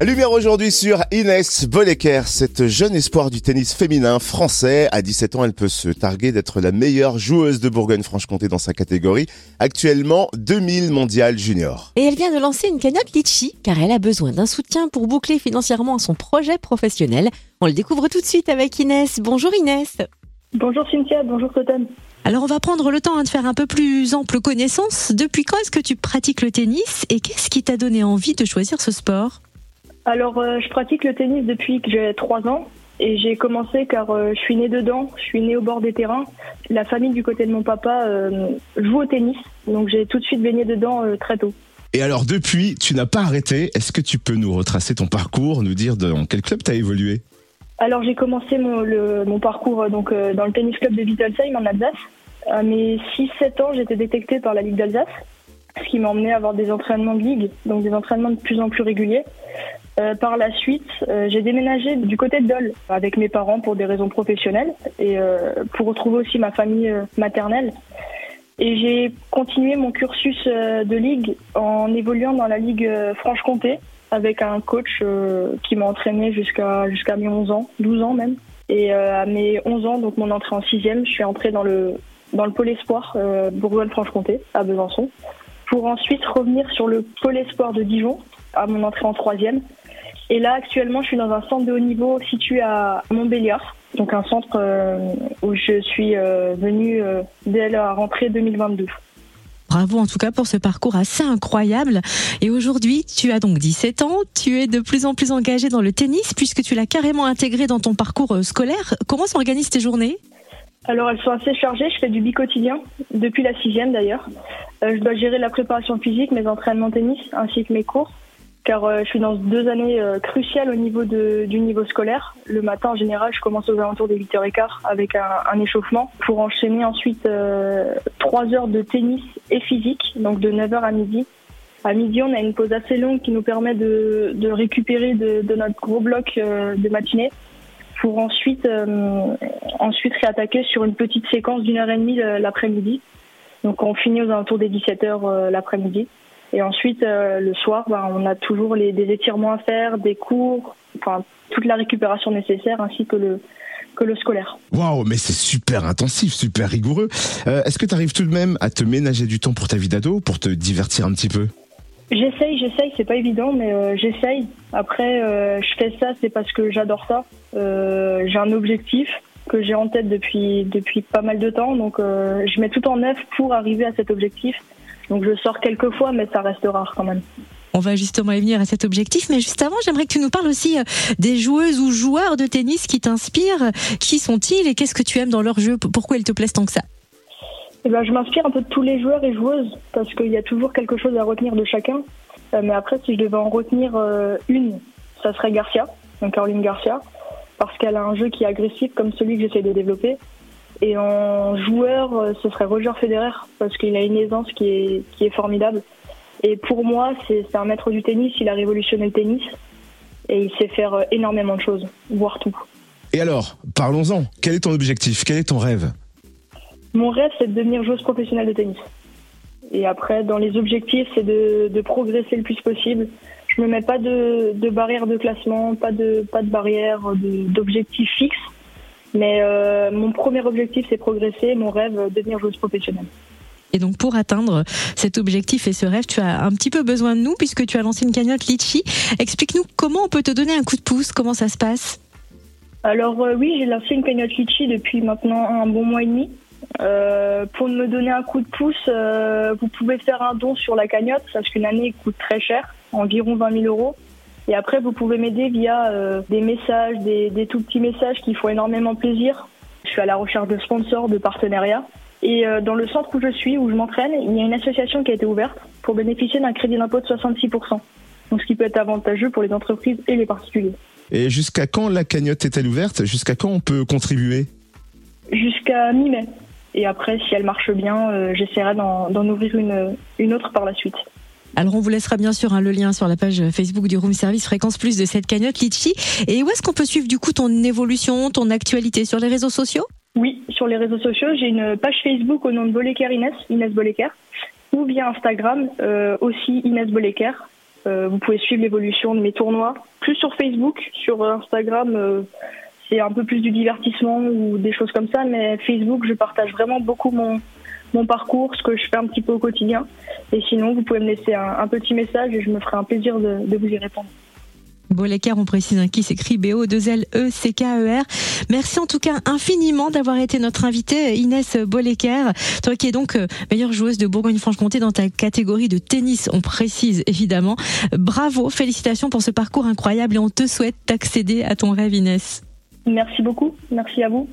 Lumière aujourd'hui sur Inès Bollecker, cette jeune espoir du tennis féminin français. À 17 ans, elle peut se targuer d'être la meilleure joueuse de Bourgogne-Franche-Comté dans sa catégorie, actuellement 2000 mondial junior. Et elle vient de lancer une cagnotte Litchi, car elle a besoin d'un soutien pour boucler financièrement son projet professionnel. On le découvre tout de suite avec Inès. Bonjour Inès. Bonjour Cynthia, bonjour Totem. Alors on va prendre le temps hein, de faire un peu plus ample connaissance. Depuis quand est-ce que tu pratiques le tennis et qu'est-ce qui t'a donné envie de choisir ce sport? Alors euh, je pratique le tennis depuis que j'ai 3 ans et j'ai commencé car euh, je suis née dedans, je suis née au bord des terrains. La famille du côté de mon papa euh, joue au tennis, donc j'ai tout de suite baigné dedans très tôt. Et alors depuis, tu n'as pas arrêté. Est-ce que tu peux nous retracer ton parcours, nous dire dans quel club tu as évolué? Alors j'ai commencé mon, mon parcours donc dans le tennis club de Wittelsheim en Alsace. À mes 6-7 ans, j'étais détectée par la Ligue d'Alsace, ce qui m'a emmené à avoir des entraînements de ligue, donc des entraînements de plus en plus réguliers. Euh, par la suite, euh, j'ai déménagé du côté de Dole avec mes parents pour des raisons professionnelles et euh, pour retrouver aussi ma famille maternelle. Et j'ai continué mon cursus de ligue en évoluant dans la Ligue Franche-Comté, avec un coach qui m'a entraîné jusqu'à jusqu'à mes 11 ans, 12 ans même. Et à mes 11 ans, donc mon entrée en sixième, je suis entrée dans le dans le pôle espoir Bourgogne-Franche-Comté à Besançon, pour ensuite revenir sur le pôle espoir de Dijon à mon entrée en troisième. Et là, actuellement, je suis dans un centre de haut niveau situé à Montbéliard, donc un centre où je suis venue dès la rentrée 2022. Bravo en tout cas pour ce parcours assez incroyable. Et aujourd'hui, tu as donc 17 ans, tu es de plus en plus engagé dans le tennis puisque tu l'as carrément intégré dans ton parcours euh, scolaire. Comment s'organisent tes journées? Alors elles sont assez chargées, je fais du bi-quotidien, depuis la sixième d'ailleurs. Euh, je dois gérer la préparation physique, mes entraînements tennis ainsi que mes cours car euh, je suis dans deux années euh, cruciales au niveau du niveau scolaire. Le matin, en général, je commence aux alentours des 8h15 avec un, échauffement pour enchaîner ensuite euh, trois heures de tennis et physique, donc de 9h à midi. À midi, on a une pause assez longue qui nous permet de, récupérer de, de, notre gros bloc de matinée pour ensuite, ensuite réattaquer sur une petite séquence d'une heure et demie l'après-midi. Donc on finit aux alentours des 17h l'après-midi. Et ensuite, euh, le soir, ben, on a toujours les, des étirements à faire, des cours, enfin toute la récupération nécessaire ainsi que le que le scolaire. Waouh, mais c'est super intensif, super rigoureux. Euh, Est-ce que tu arrives tout de même à te ménager du temps pour ta vie d'ado, pour te divertir un petit peu? J'essaye, j'essaye, c'est pas évident, mais euh, j'essaye. Après, euh, je fais ça, c'est parce que j'adore ça. J'ai un objectif que j'ai en tête depuis depuis pas mal de temps, donc je mets tout en œuvre pour arriver à cet objectif. Donc je sors quelques fois, mais ça reste rare quand même. On va justement y venir à cet objectif, mais juste avant, j'aimerais que tu nous parles aussi euh, des joueuses ou joueurs de tennis qui t'inspirent. Qui sont-ils et qu'est-ce que tu aimes dans leur jeu? Pourquoi ils te plaisent tant que ça? Eh ben, Je m'inspire un peu de tous les joueurs et joueuses, parce qu'il y a toujours quelque chose à retenir de chacun. Euh, mais après, si je devais en retenir euh, une, ça serait Garcia, donc Caroline Garcia, parce qu'elle a un jeu qui est agressif comme celui que j'essaie de développer. Et en joueur, euh, ce serait Roger Federer parce qu'il a une aisance qui est, qui est formidable. Et pour moi, c'est un maître du tennis, il a révolutionné le tennis et il sait faire euh, énormément de choses, voire tout. Et alors, parlons-en. Quel est ton objectif? Quel est ton rêve? Mon rêve, c'est de devenir joueuse professionnelle de tennis. Et après, dans les objectifs, c'est de, de, progresser le plus possible. Je me mets pas de, de barrière de classement, pas de, pas de barrière d'objectifs fixes mais euh, mon premier objectif, c'est progresser. Mon rêve, euh, devenir joueuse professionnelle. Et donc pour atteindre cet objectif et ce rêve, tu as un petit peu besoin de nous puisque tu as lancé une cagnotte Litchi. Explique-nous comment on peut te donner un coup de pouce, comment ça se passe? Alors euh, oui, j'ai lancé une cagnotte Litchi depuis maintenant un bon mois et demi. Euh, pour me donner un coup de pouce, euh, vous pouvez faire un don sur la cagnotte parce qu'une année coûte très cher, environ 20 000 euros. Et après, vous pouvez m'aider via euh, des messages, des, des, tout petits messages qui font énormément plaisir. Je suis à la recherche de sponsors, de partenariats. Et euh, dans le centre où je suis, où je m'entraîne, il y a une association qui a été ouverte pour bénéficier d'un crédit d'impôt de 66%. Donc ce qui peut être avantageux pour les entreprises et les particuliers. Et jusqu'à quand la cagnotte est-elle ouverte? Jusqu'à quand on peut contribuer? Jusqu'à mi-mai. Et après, si elle marche bien, euh, j'essaierai d'en ouvrir une, une autre par la suite. Alors on vous laissera bien sûr hein, le lien sur la page Facebook du Room Service Fréquence Plus de cette cagnotte Litchi. Et où est-ce qu'on peut suivre du coup ton évolution, ton actualité? Sur les réseaux sociaux? Oui, sur les réseaux sociaux, j'ai une page Facebook au nom de Boleker Inès, Inès Boleker, ou bien Instagram euh, aussi Inès Boleker. vous pouvez suivre l'évolution de mes tournois, plus sur Facebook, sur Instagram c'est un peu plus du divertissement ou des choses comme ça, mais Facebook, je partage vraiment beaucoup mon, mon parcours, ce que je fais un petit peu au quotidien. Et sinon, vous pouvez me laisser un, petit message et je me ferai un plaisir de, vous y répondre. Bolecker, on précise hein, qui s'écrit B-O-2-L-E-C-K-E-R. Merci en tout cas infiniment d'avoir été notre invitée, Inès Bolecker. Toi qui es donc euh, meilleure joueuse de Bourgogne-Franche-Comté dans ta catégorie de tennis, on précise évidemment. Bravo, félicitations pour ce parcours incroyable et on te souhaite d'accéder à ton rêve, Inès. Merci beaucoup. Merci à vous.